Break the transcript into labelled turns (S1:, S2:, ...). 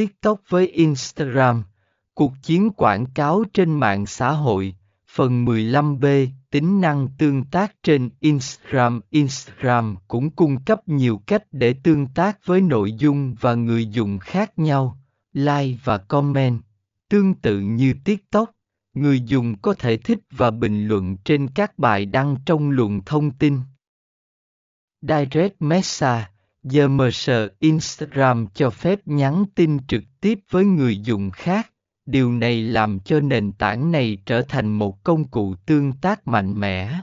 S1: TikTok với Instagram. Cuộc chiến quảng cáo trên mạng xã hội, phần 15B, tính năng tương tác trên Instagram. Instagram cũng cung cấp nhiều cách để tương tác với nội dung và người dùng khác nhau, like và comment. Tương tự như TikTok, người dùng có thể thích và bình luận trên các bài đăng trong luồng thông tin. Direct Message GMS Instagram cho phép nhắn tin trực tiếp với người dùng khác. Điều này làm cho nền tảng này trở thành một công cụ tương tác mạnh mẽ.